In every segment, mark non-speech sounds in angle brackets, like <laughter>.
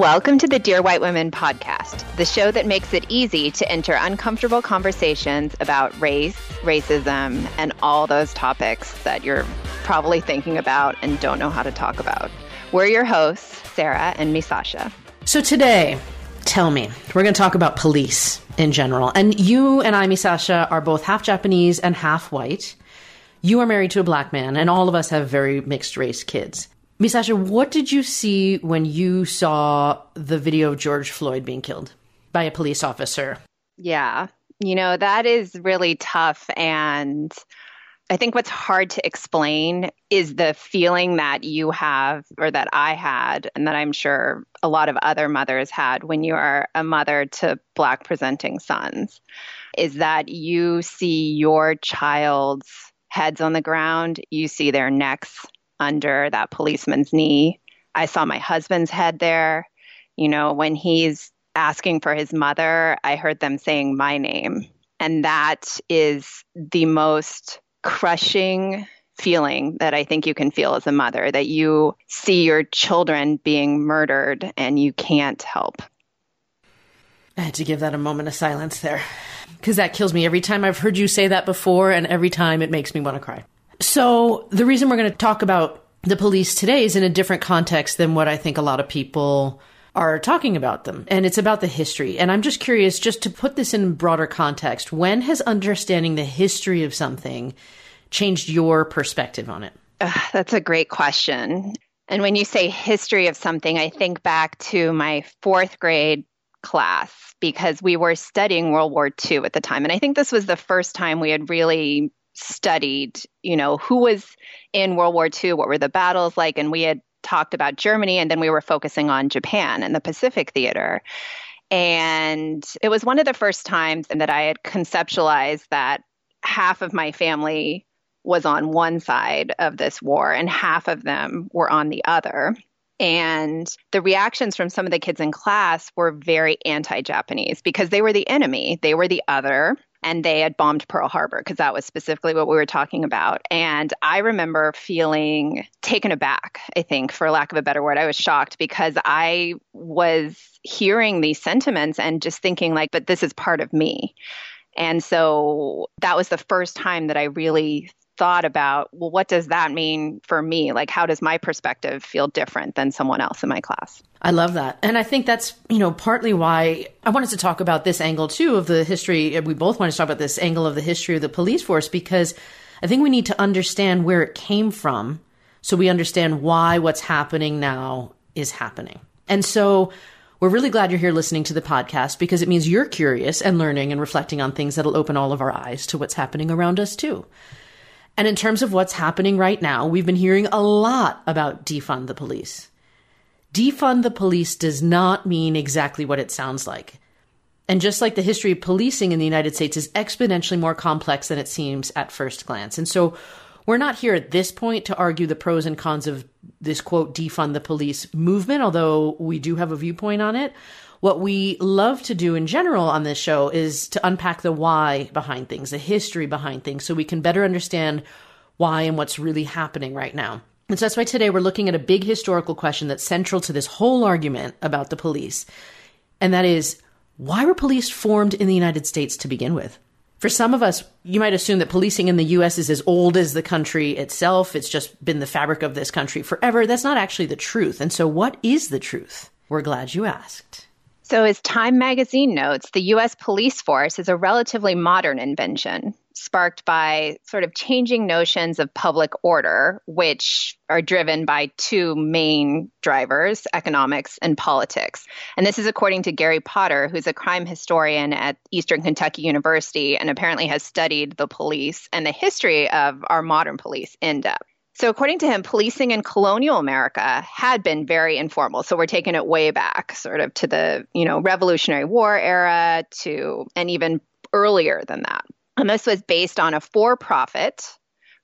Welcome to the Dear White Women podcast, the show that makes it easy to enter uncomfortable conversations about race, racism, and all those topics that you're probably thinking about and don't know how to talk about. We're your hosts, Sarah and Misasha. So today, tell me, we're going to talk about police in general. And you and I, Misasha, are both half Japanese and half white. You are married to a black man, and all of us have very mixed race kids. Misasha, what did you see when you saw the video of George Floyd being killed by a police officer? Yeah, you know, that is really tough. And I think what's hard to explain is the feeling that you have, or that I had, and that I'm sure a lot of other mothers had when you are a mother to Black presenting sons, is that you see your child's heads on the ground, you see their necks under that policeman's knee. I saw my husband's head there. You know, when he's asking for his mother, I heard them saying my name. And that is the most crushing feeling that I think you can feel as a mother that you see your children being murdered and you can't help. I had to give that a moment of silence there because that kills me every time I've heard you say that before, and every time it makes me want to cry. So, the reason we're going to talk about the police today is in a different context than what I think a lot of people are talking about them. And it's about the history. And I'm just curious, just to put this in broader context, when has understanding the history of something changed your perspective on it? That's a great question. And when you say history of something, I think back to my fourth grade class because we were studying World War II at the time. And I think this was the first time we had really studied, you know, who was in World War II, what were the battles like, and we had talked about Germany, and then we were focusing on Japan and the Pacific Theater. And it was one of the first times that I had conceptualized that half of my family was on one side of this war and half of them were on the other. And the reactions from some of the kids in class were very anti Japanese because they were the enemy, they were the other and they had bombed Pearl Harbor because that was specifically what we were talking about. And I remember feeling taken aback, I think, for lack of a better word. I was shocked because I was hearing these sentiments and just thinking, like, but this is part of me. And so that was the first time that I really thought about, well, what does that mean for me? Like, how does my perspective feel different than someone else in my class? I love that. And I think that's, you know, partly why I wanted to talk about this angle too of the history. We both wanted to talk about this angle of the history of the police force because I think we need to understand where it came from so we understand why what's happening now is happening. And so we're really glad you're here listening to the podcast because it means you're curious and learning and reflecting on things that'll open all of our eyes to what's happening around us too. And in terms of what's happening right now, we've been hearing a lot about defund the police. Defund the police does not mean exactly what it sounds like. And just like the history of policing in the United States is exponentially more complex than it seems at first glance. And so we're not here at this point to argue the pros and cons of this quote defund the police movement, although we do have a viewpoint on it. What we love to do in general on this show is to unpack the why behind things, the history behind things, so we can better understand why and what's really happening right now. And so that's why today we're looking at a big historical question that's central to this whole argument about the police. And that is, why were police formed in the United States to begin with? For some of us, you might assume that policing in the US is as old as the country itself. It's just been the fabric of this country forever. That's not actually the truth. And so, what is the truth? We're glad you asked. So, as Time magazine notes, the U.S. police force is a relatively modern invention, sparked by sort of changing notions of public order, which are driven by two main drivers economics and politics. And this is according to Gary Potter, who's a crime historian at Eastern Kentucky University and apparently has studied the police and the history of our modern police in depth. So, according to him, policing in colonial America had been very informal. So, we're taking it way back, sort of to the you know Revolutionary War era, to and even earlier than that. And this was based on a for-profit,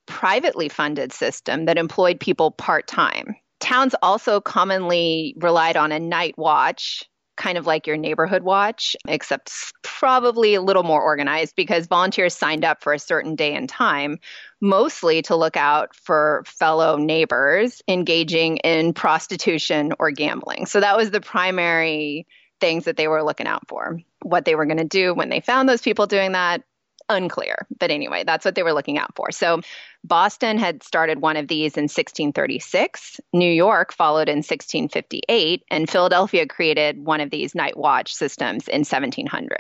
privately funded system that employed people part time. Towns also commonly relied on a night watch kind of like your neighborhood watch, except probably a little more organized because volunteers signed up for a certain day and time, mostly to look out for fellow neighbors engaging in prostitution or gambling. So that was the primary things that they were looking out for. What they were going to do when they found those people doing that, unclear. But anyway, that's what they were looking out for. So Boston had started one of these in 1636, New York followed in 1658, and Philadelphia created one of these night watch systems in 1700.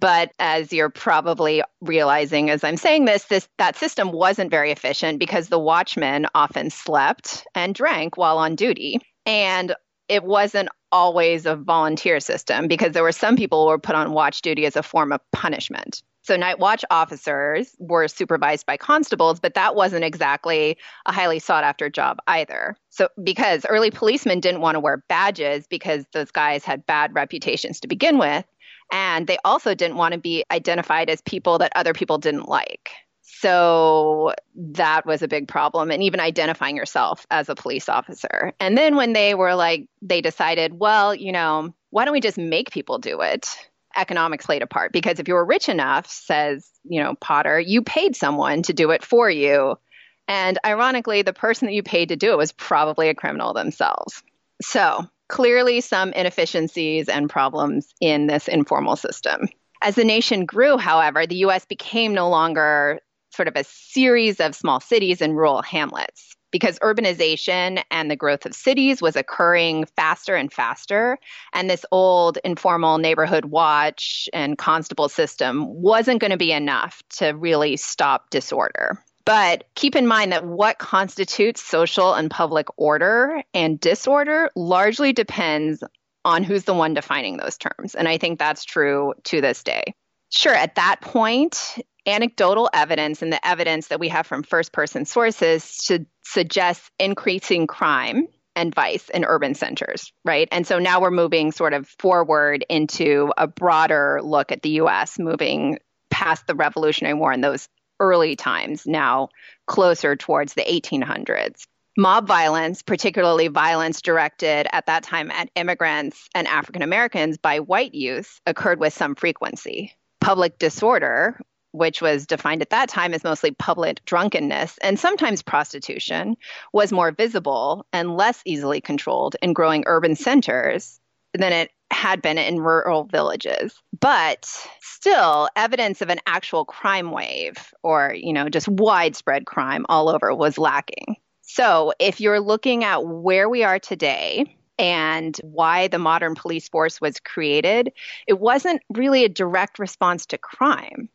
But as you're probably realizing as I'm saying this, this that system wasn't very efficient because the watchmen often slept and drank while on duty. And it wasn't always a volunteer system because there were some people who were put on watch duty as a form of punishment. So night watch officers were supervised by constables, but that wasn't exactly a highly sought after job either. So because early policemen didn't want to wear badges because those guys had bad reputations to begin with, and they also didn't want to be identified as people that other people didn't like. So that was a big problem, and even identifying yourself as a police officer. And then when they were like, they decided, well, you know, why don't we just make people do it? Economics played a part because if you were rich enough, says, you know, Potter, you paid someone to do it for you. And ironically, the person that you paid to do it was probably a criminal themselves. So clearly, some inefficiencies and problems in this informal system. As the nation grew, however, the US became no longer sort of a series of small cities and rural hamlets because urbanization and the growth of cities was occurring faster and faster. And this old informal neighborhood watch and constable system wasn't going to be enough to really stop disorder. But keep in mind that what constitutes social and public order and disorder largely depends on who's the one defining those terms. And I think that's true to this day. Sure, at that point, anecdotal evidence and the evidence that we have from first person sources should suggest increasing crime and vice in urban centers, right? And so now we're moving sort of forward into a broader look at the US, moving past the Revolutionary War and those early times, now closer towards the 1800s. Mob violence, particularly violence directed at that time at immigrants and African Americans by white youth, occurred with some frequency. Public disorder, which was defined at that time as mostly public drunkenness and sometimes prostitution, was more visible and less easily controlled in growing urban centers than it had been in rural villages. But still, evidence of an actual crime wave or, you know, just widespread crime all over was lacking. So, if you're looking at where we are today, and why the modern police force was created, it wasn't really a direct response to crime.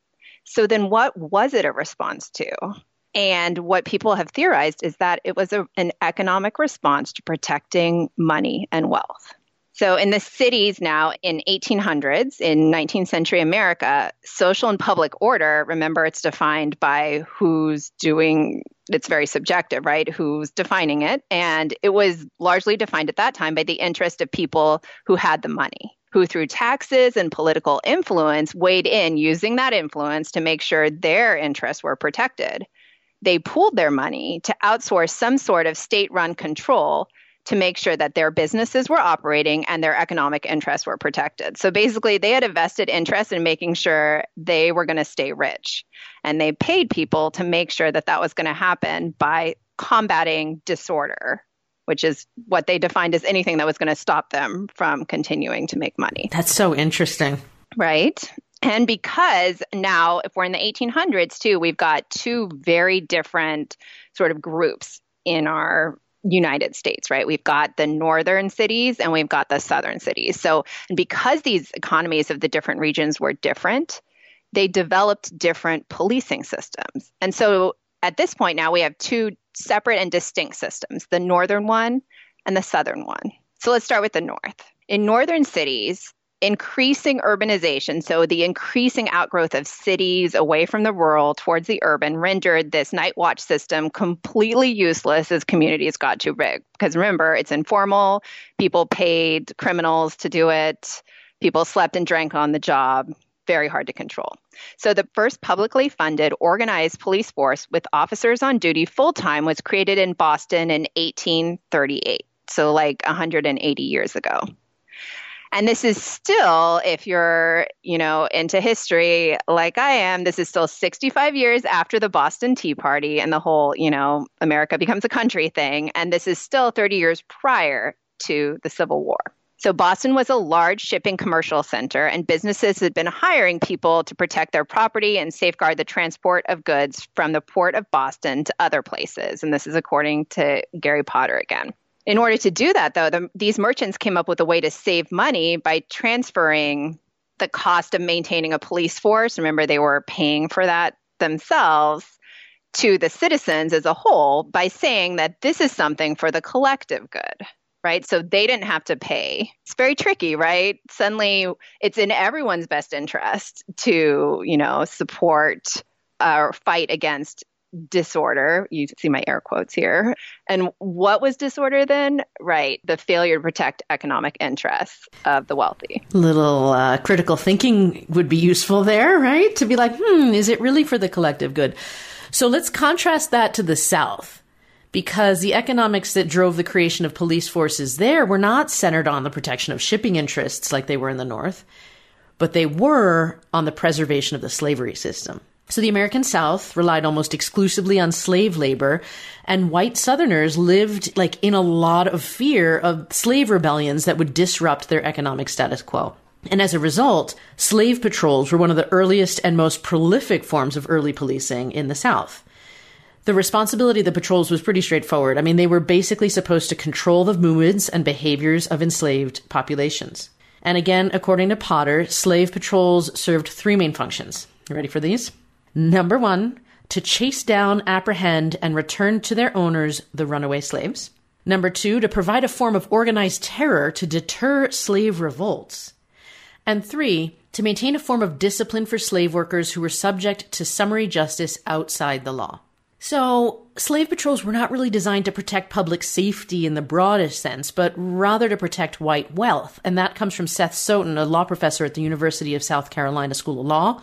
So then what was it a response to? And what people have theorized is that it was a, an economic response to protecting money and wealth. So in the cities now in 1800s in 19th century America, social and public order, remember it's defined by who's doing it's very subjective, right? Who's defining it? And it was largely defined at that time by the interest of people who had the money who, through taxes and political influence, weighed in using that influence to make sure their interests were protected. They pooled their money to outsource some sort of state run control to make sure that their businesses were operating and their economic interests were protected. So basically, they had a vested interest in making sure they were going to stay rich. And they paid people to make sure that that was going to happen by combating disorder which is what they defined as anything that was going to stop them from continuing to make money. That's so interesting. Right. And because now, if we're in the 1800s too, we've got two very different sort of groups in our United States, right? We've got the northern cities and we've got the southern cities. So, because these economies of the different regions were different, they developed different policing systems. And so, at this point now, we have two separate and distinct systems the northern one and the southern one. So let's start with the north. In northern cities, increasing urbanization, so the increasing outgrowth of cities away from the rural towards the urban, rendered this night watch system completely useless as communities got too big. Because remember, it's informal, people paid criminals to do it, people slept and drank on the job very hard to control. So, the first publicly funded organized police force with officers on duty full time was created in Boston in 1838, so like 180 years ago. And this is still, if you're, you know, into history like I am, this is still 65 years after the Boston Tea Party and the whole, you know, America becomes a country thing. And this is still 30 years prior to the Civil War. So, Boston was a large shipping commercial center, and businesses had been hiring people to protect their property and safeguard the transport of goods from the port of Boston to other places. And this is according to Gary Potter again. In order to do that, though, the, these merchants came up with a way to save money by transferring the cost of maintaining a police force. Remember, they were paying for that themselves to the citizens as a whole by saying that this is something for the collective good, right? So they didn't have to pay. It's very tricky, right? Suddenly it's in everyone's best interest to, you know, support or fight against disorder. You see my air quotes here. And what was disorder then? Right, the failure to protect economic interests of the wealthy. Little uh, critical thinking would be useful there, right? To be like, hmm, is it really for the collective good? So let's contrast that to the South. Because the economics that drove the creation of police forces there were not centered on the protection of shipping interests like they were in the North, but they were on the preservation of the slavery system. So the American South relied almost exclusively on slave labor, and white Southerners lived like in a lot of fear of slave rebellions that would disrupt their economic status quo. And as a result, slave patrols were one of the earliest and most prolific forms of early policing in the South. The responsibility of the patrols was pretty straightforward. I mean, they were basically supposed to control the movements and behaviors of enslaved populations. And again, according to Potter, slave patrols served three main functions. You ready for these? Number one, to chase down, apprehend, and return to their owners the runaway slaves. Number two, to provide a form of organized terror to deter slave revolts. And three, to maintain a form of discipline for slave workers who were subject to summary justice outside the law. So, slave patrols were not really designed to protect public safety in the broadest sense, but rather to protect white wealth. And that comes from Seth Stoughton, a law professor at the University of South Carolina School of Law,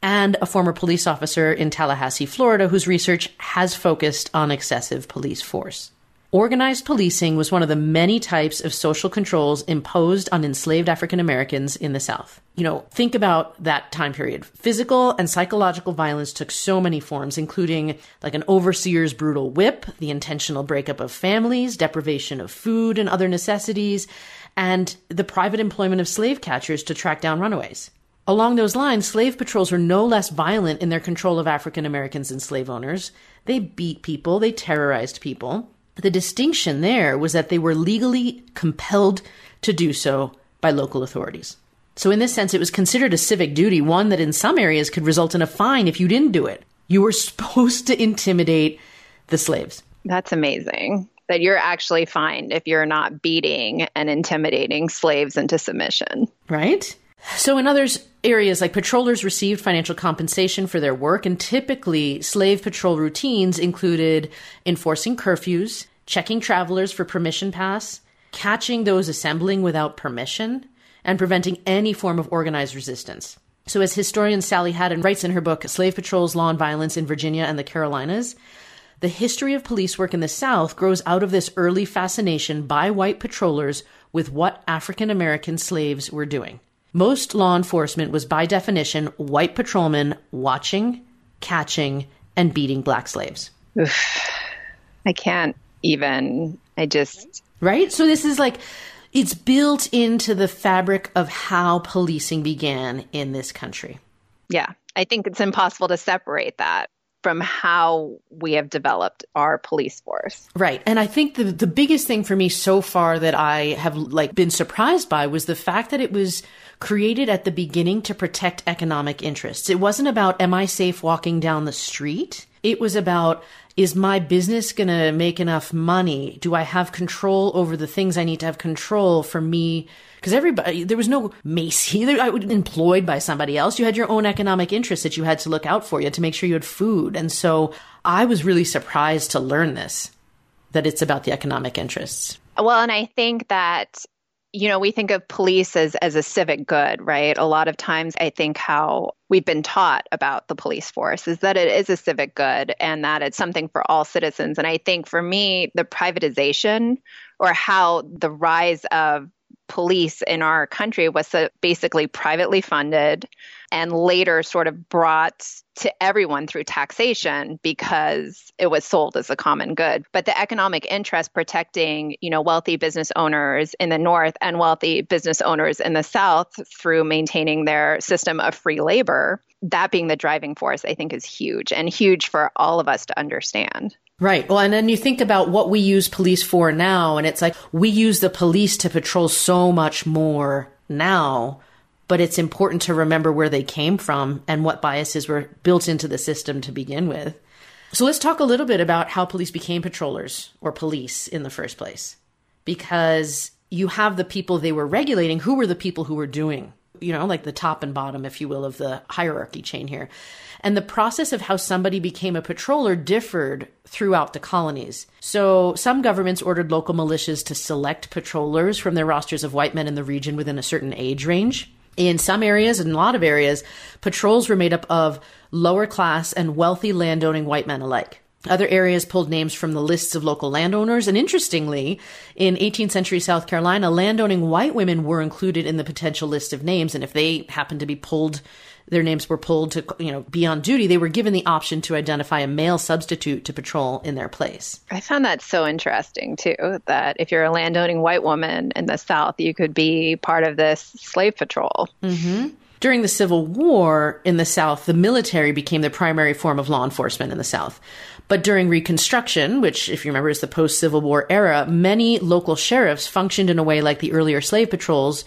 and a former police officer in Tallahassee, Florida, whose research has focused on excessive police force. Organized policing was one of the many types of social controls imposed on enslaved African Americans in the South. You know, think about that time period. Physical and psychological violence took so many forms, including like an overseer's brutal whip, the intentional breakup of families, deprivation of food and other necessities, and the private employment of slave catchers to track down runaways. Along those lines, slave patrols were no less violent in their control of African Americans and slave owners. They beat people, they terrorized people. The distinction there was that they were legally compelled to do so by local authorities. So, in this sense, it was considered a civic duty, one that in some areas could result in a fine if you didn't do it. You were <laughs> supposed to intimidate the slaves. That's amazing that you're actually fined if you're not beating and intimidating slaves into submission. Right? So, in other areas, like patrollers received financial compensation for their work, and typically slave patrol routines included enforcing curfews, checking travelers for permission pass, catching those assembling without permission, and preventing any form of organized resistance. So, as historian Sally Hadden writes in her book, Slave Patrols, Law and Violence in Virginia and the Carolinas, the history of police work in the South grows out of this early fascination by white patrollers with what African American slaves were doing. Most law enforcement was by definition white patrolmen watching, catching, and beating black slaves. Oof. I can't even. I just. Right? So this is like. It's built into the fabric of how policing began in this country. Yeah. I think it's impossible to separate that from how we have developed our police force. Right. And I think the the biggest thing for me so far that I have like been surprised by was the fact that it was created at the beginning to protect economic interests. It wasn't about am I safe walking down the street? It was about is my business going to make enough money? Do I have control over the things I need to have control for me because everybody there was no Macy <laughs> I was employed by somebody else. You had your own economic interests that you had to look out for. You had to make sure you had food, and so I was really surprised to learn this that it's about the economic interests. Well, and I think that you know we think of police as as a civic good right? A lot of times i think how we've been taught about the police force is that it is a civic good and that it's something for all citizens. And i think for me the privatization or how the rise of police in our country was basically privately funded and later sort of brought to everyone through taxation because it was sold as a common good. But the economic interest protecting, you know, wealthy business owners in the north and wealthy business owners in the south through maintaining their system of free labor, that being the driving force, I think is huge and huge for all of us to understand. Right. Well, and then you think about what we use police for now, and it's like we use the police to patrol so much more now but it's important to remember where they came from and what biases were built into the system to begin with. So let's talk a little bit about how police became patrollers or police in the first place. Because you have the people they were regulating, who were the people who were doing, you know, like the top and bottom, if you will, of the hierarchy chain here. And the process of how somebody became a patroller differed throughout the colonies. So some governments ordered local militias to select patrollers from their rosters of white men in the region within a certain age range. In some areas, in a lot of areas, patrols were made up of lower class and wealthy landowning white men alike. Other areas pulled names from the lists of local landowners, and interestingly, in 18th century South Carolina, landowning white women were included in the potential list of names, and if they happened to be pulled their names were pulled to you know be on duty, they were given the option to identify a male substitute to patrol in their place. I found that so interesting too. That if you're a landowning white woman in the South, you could be part of this slave patrol. Mm-hmm. During the Civil War in the South, the military became the primary form of law enforcement in the South. But during Reconstruction, which, if you remember, is the post Civil War era, many local sheriffs functioned in a way like the earlier slave patrols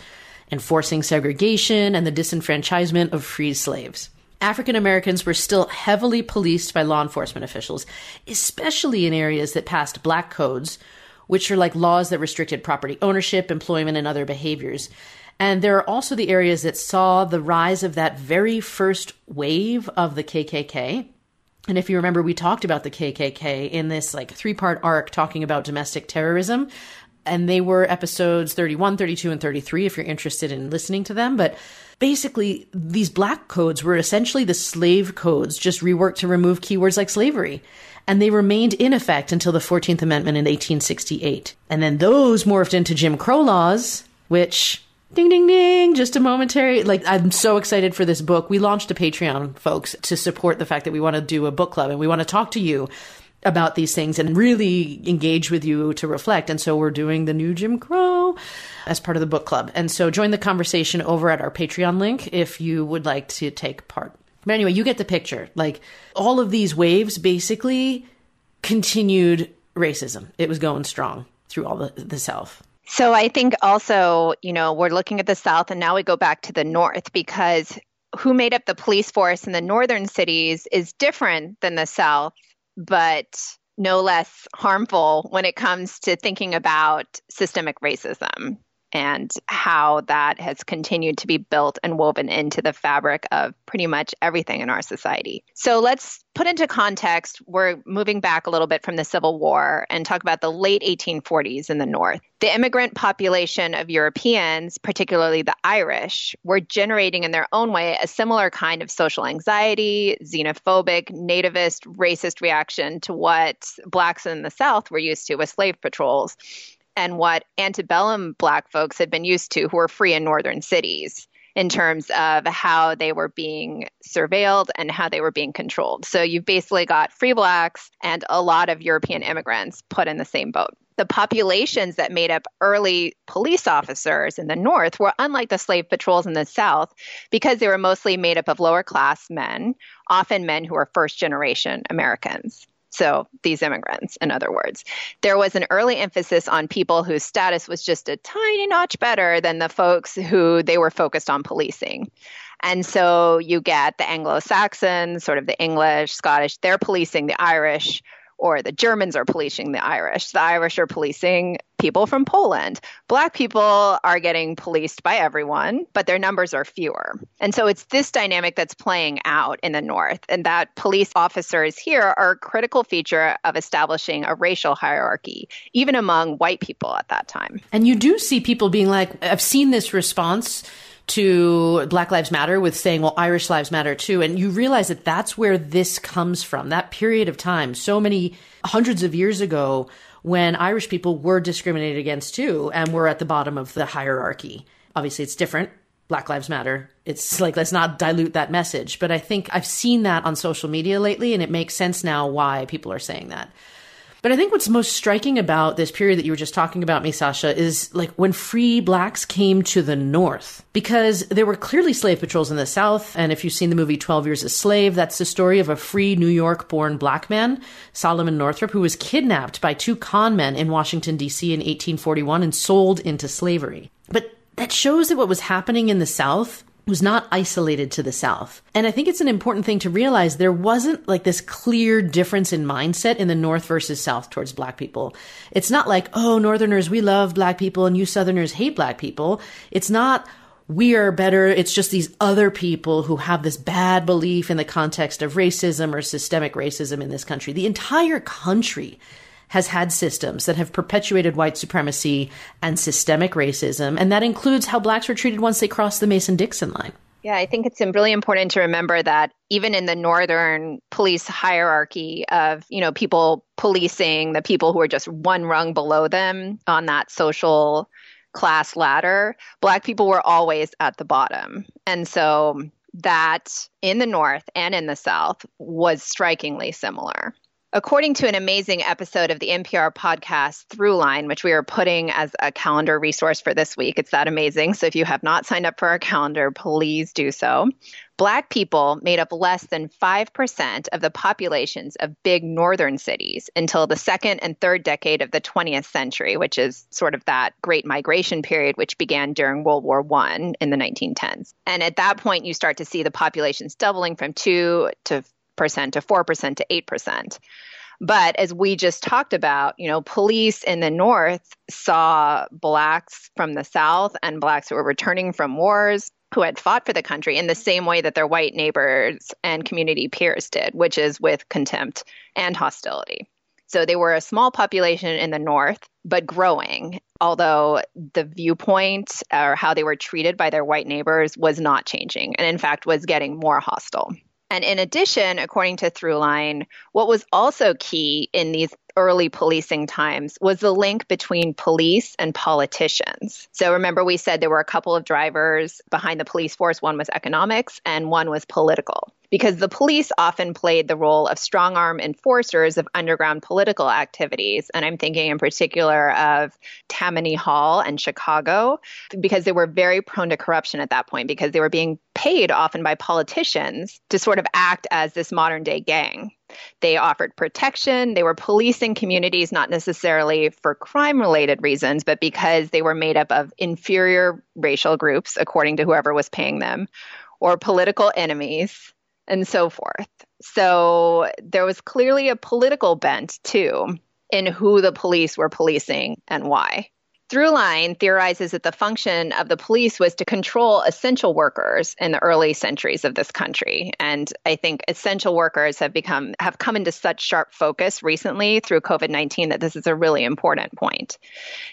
enforcing segregation and the disenfranchisement of freed slaves. African Americans were still heavily policed by law enforcement officials, especially in areas that passed black codes, which are like laws that restricted property ownership, employment, and other behaviors. And there are also the areas that saw the rise of that very first wave of the KKK. And if you remember, we talked about the KKK in this like three part arc talking about domestic terrorism and they were episodes 31, 32, and 33 if you're interested in listening to them. But basically, these black codes were essentially the slave codes, just reworked to remove keywords like slavery. And they remained in effect until the 14th Amendment in 1868. And then those morphed into Jim Crow laws, which ding ding ding just a momentary like i'm so excited for this book we launched a patreon folks to support the fact that we want to do a book club and we want to talk to you about these things and really engage with you to reflect. And so we're doing the new Jim Crow as part of the book club. And so join the conversation over at our Patreon link if you would like to take part. But anyway, you get the picture. Like all of these waves basically continued racism. It was going strong through all the, the South. So I think also, you know, we're looking at the South and now we go back to the North because who made up the police force in the northern cities is different than the South but no less harmful when it comes to thinking about systemic racism and how that has continued to be built and woven into the fabric of pretty much everything in our society. So let's put into context, we're moving back a little bit from the Civil War and talk about the late 1840s in the North. The immigrant population of Europeans, particularly the Irish, were generating in their own way a similar kind of social anxiety, xenophobic, nativist, racist reaction to what blacks in the South were used to with slave patrols and what antebellum black folks had been used to who were free in northern cities in terms of how they were being surveilled and how they were being controlled. So you've basically got free blacks and a lot of European immigrants put in the same boat. The populations that made up early police officers in the North were unlike the slave patrols in the South because they were mostly made up of lower class men, often men who were first generation Americans. So, these immigrants, in other words, there was an early emphasis on people whose status was just a tiny notch better than the folks who they were focused on policing. And so you get the Anglo Saxons, sort of the English, Scottish, they're policing the Irish or the Germans are policing the Irish. The Irish are policing people from Poland. Black people are getting policed by everyone, but their numbers are fewer. And so it's this dynamic that's playing out in the North, and that police officers here are a critical feature of establishing a racial hierarchy, even among white people at that time. And you do see people being like, I've seen this response to Black Lives Matter with saying, well, Irish lives matter too. And you realize that that's where this comes from, that period of time, so many hundreds of years ago when Irish people were discriminated against too and were at the bottom of the hierarchy. Obviously, it's different. Black Lives Matter. It's like, let's not dilute that message. But I think I've seen that on social media lately, and it makes sense now why people are saying that. But I think what's most striking about this period that you were just talking about, Misasha, is like when free blacks came to the North, because there were clearly slave patrols in the South. And if you've seen the movie 12 Years a Slave, that's the story of a free New York born black man, Solomon Northup, who was kidnapped by two con men in Washington, D.C. in 1841 and sold into slavery. But that shows that what was happening in the South was not isolated to the South. And I think it's an important thing to realize there wasn't like this clear difference in mindset in the North versus South towards Black people. It's not like, oh, Northerners, we love Black people and you Southerners hate Black people. It's not, we are better. It's just these other people who have this bad belief in the context of racism or systemic racism in this country. The entire country has had systems that have perpetuated white supremacy and systemic racism. And that includes how blacks were treated once they crossed the Mason Dixon line. Yeah, I think it's really important to remember that even in the northern police hierarchy of, you know, people policing the people who are just one rung below them on that social class ladder, black people were always at the bottom. And so that in the north and in the south was strikingly similar. According to an amazing episode of the NPR podcast Throughline, which we are putting as a calendar resource for this week, it's that amazing. So if you have not signed up for our calendar, please do so. Black people made up less than 5% of the populations of big northern cities until the second and third decade of the 20th century, which is sort of that great migration period, which began during World War I in the 1910s. And at that point, you start to see the populations doubling from 2 to percent to 4% to 8%. But as we just talked about, you know, police in the North saw blacks from the South and blacks who were returning from wars who had fought for the country in the same way that their white neighbors and community peers did, which is with contempt and hostility. So they were a small population in the North, but growing, although the viewpoint or how they were treated by their white neighbors was not changing and, in fact, was getting more hostile. And in addition, according to Throughline, what was also key in these early policing times was the link between police and politicians. So remember, we said there were a couple of drivers behind the police force one was economics and one was political because the police often played the role of strong arm enforcers of underground political activities. And I'm thinking in particular of Tammany Hall and Chicago, because they were very prone to corruption at that point, because they were being paid often by politicians to sort of act as this modern day gang. They offered protection. They were policing communities, not necessarily for crime related reasons, but because they were made up of inferior racial groups, according to whoever was paying them, or political enemies and so forth. So there was clearly a political bent too in who the police were policing and why. Throughline theorizes that the function of the police was to control essential workers in the early centuries of this country. And I think essential workers have become have come into such sharp focus recently through COVID-19 that this is a really important point.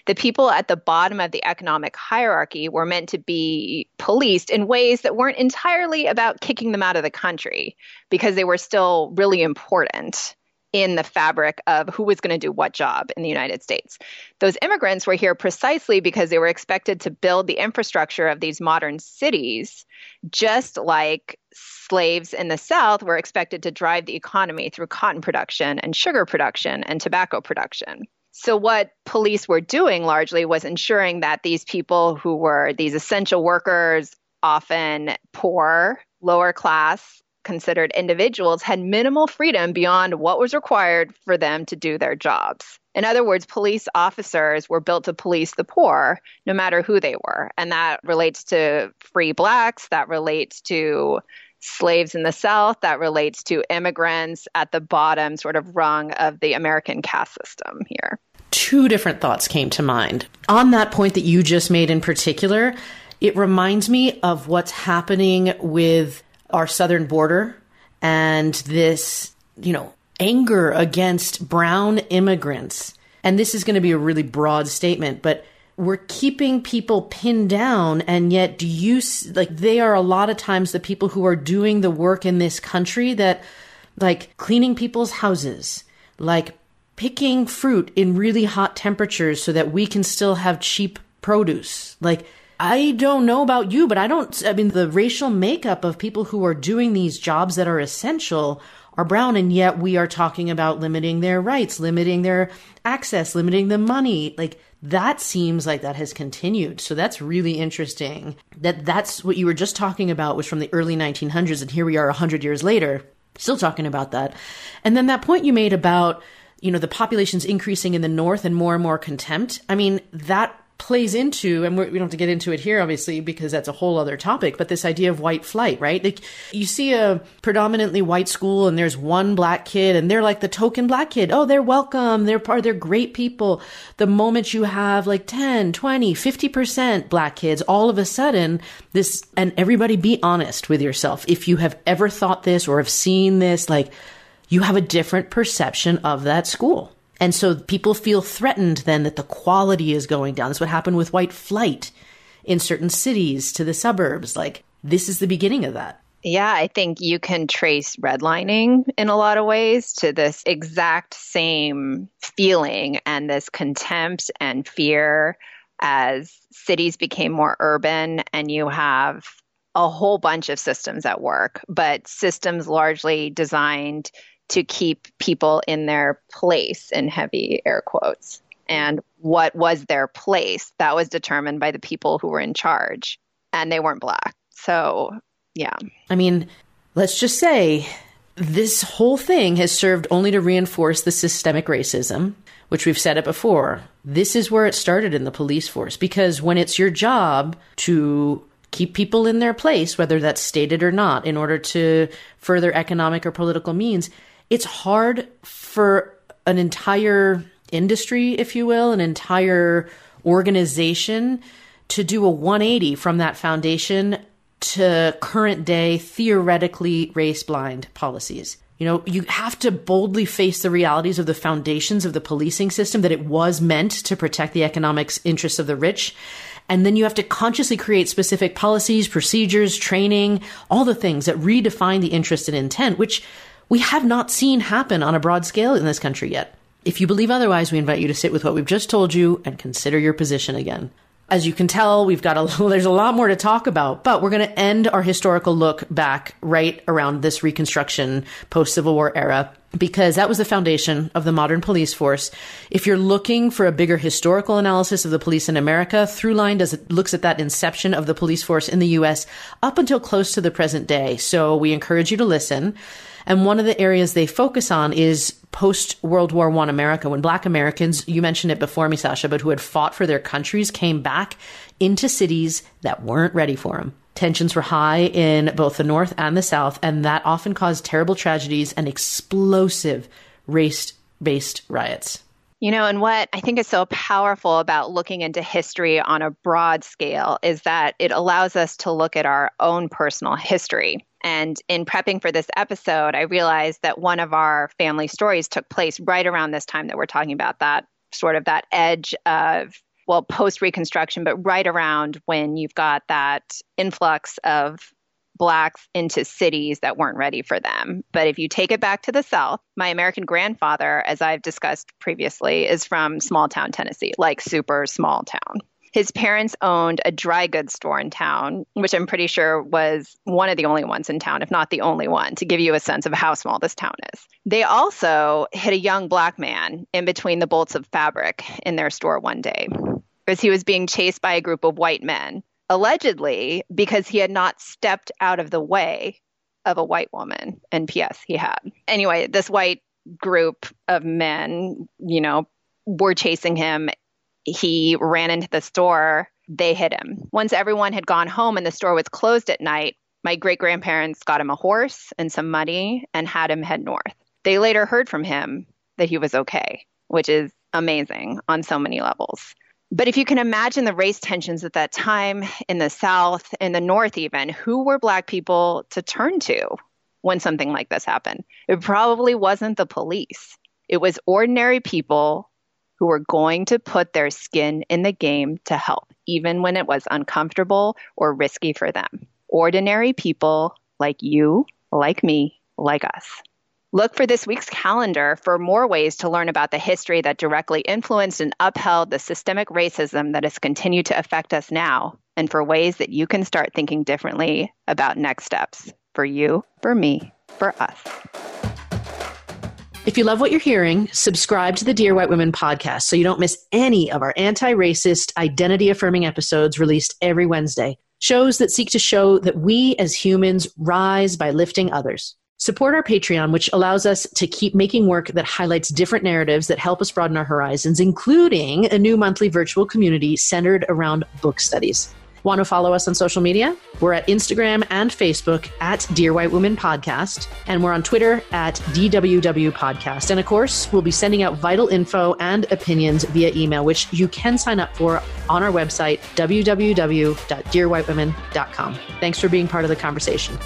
The people at the bottom of the economic hierarchy were meant to be policed in ways that weren't entirely about kicking them out of the country because they were still really important in the fabric of who was going to do what job in the United States. Those immigrants were here precisely because they were expected to build the infrastructure of these modern cities, just like slaves in the South were expected to drive the economy through cotton production and sugar production and tobacco production. So, what police were doing largely was ensuring that these people who were these essential workers, often poor, lower class, considered individuals had minimal freedom beyond what was required for them to do their jobs. In other words, police officers were built to police the poor, no matter who they were. And that relates to free blacks, that relates to slaves in the South, that relates to immigrants at the bottom, sort of rung of the American caste system here. Two different thoughts came to mind. On that point that you just made in particular, it reminds me of what's happening with our southern border and this, you know, anger against brown immigrants. And this is going to be a really broad statement, but we're keeping people pinned down and yet do you like they are a lot of times the people who are doing the work in this country that like cleaning people's houses like picking fruit in really hot temperatures so that we can still have cheap produce like I don't know about you, but I don't, I mean, the racial makeup of people who are doing these jobs that are essential are brown, and yet we are talking about limiting their rights, limiting their access, limiting the money. Like, that seems like that has continued. So that's really interesting that that's what you were just talking about was from the early 1900s. And here we are 100 years later, still talking about that. And then that point you made about, you know, the population's increasing in the north and more and more contempt. I mean, that plays into, and we don't have to get into it here, obviously, because that's a whole other topic, but this idea of white flight, right? Like you see a predominantly white school and there's one black kid and they're like the token black kid. Oh, they're welcome. They're part, they're great people. The moment you have like 10, 20, 50% black kids, all of a sudden this, and everybody be honest with yourself. If you have ever thought this or have seen this, like you have a different perception of that school and so people feel threatened then that the quality is going down. That's what happened with white flight in certain cities to the suburbs. Like, this is the beginning of that. Yeah, I think you can trace redlining in a lot of ways to this exact same feeling and this contempt and fear as cities became more urban and you have a whole bunch of systems at work, but systems largely designed to keep people in their place in heavy air quotes. And what was their place? That was determined by the people who were in charge, and they weren't black. So, yeah. I mean, let's just say this whole thing has served only to reinforce the systemic racism, which we've said it before. This is where it started in the police force because when it's your job to keep people in their place, whether that's stated or not, in order to further economic or political means, it's hard for an entire industry, if you will, an entire organization to do a 180 from that foundation to current day, theoretically race blind policies. You know, you have to boldly face the realities of the foundations of the policing system that it was meant to protect the economic interests of the rich. And then you have to consciously create specific policies, procedures, training, all the things that redefine the interest and intent, which we have not seen happen on a broad scale in this country yet. If you believe otherwise, we invite you to sit with what we've just told you and consider your position again. As you can tell, we've got a <laughs> there's a lot more to talk about, but we're going to end our historical look back right around this Reconstruction post Civil War era because that was the foundation of the modern police force. If you're looking for a bigger historical analysis of the police in America, Throughline does it looks at that inception of the police force in the US up until close to the present day. So we encourage you to listen. And one of the areas they focus on is post World War One America, when Black Americans, you mentioned it before Misasha, but who had fought for their countries, came back into cities that weren't ready for them. Tensions were high in both the North and the South, and that often caused terrible tragedies and explosive race based riots. You know, and what I think is so powerful about looking into history on a broad scale is that it allows us to look at our own personal history. And in prepping for this episode, I realized that one of our family stories took place right around this time that we're talking about that sort of that edge of well post reconstruction but right around when you've got that influx of blacks into cities that weren't ready for them. But if you take it back to the South, my American grandfather, as I've discussed previously, is from small town Tennessee, like super small town. His parents owned a dry goods store in town, which I'm pretty sure was one of the only ones in town, if not the only one, to give you a sense of how small this town is. They also hit a young black man in between the bolts of fabric in their store one day as he was being chased by a group of white men, allegedly because he had not stepped out of the way of a white woman. And P.S., he had. Anyway, this white group of men, you know, were chasing him he ran into the store. They hit him. Once everyone had gone home and the store was closed at night, my great grandparents got him a horse and some money and had him head north. They later heard from him that he was okay, which is amazing on so many levels. But if you can imagine the race tensions at that time in the South, in the North, even, who were Black people to turn to when something like this happened? It probably wasn't the police, it was ordinary people who were going to put their skin in the game to help, even when it was uncomfortable or risky for them. Ordinary people like you, like me, like us. Look for this week's calendar for more ways to learn about the history that directly influenced and upheld the systemic racism that has continued to affect us now, and for ways that you can start thinking differently about next steps for you, for me, for us. If you love what you're hearing, subscribe to the Dear White Women podcast so you don't miss any of our anti racist, identity affirming episodes released every Wednesday. Shows that seek to show that we as humans rise by lifting others. Support our Patreon, which allows us to keep making work that highlights different narratives that help us broaden our horizons, including a new monthly virtual community centered around book studies. Want to follow us on social media? We're at Instagram and Facebook at Dear White Women Podcast, and we're on Twitter at DWW Podcast. And of course, we'll be sending out vital info and opinions via email, which you can sign up for on our website, www.dearwhitewomen.com. Thanks for being part of the conversation.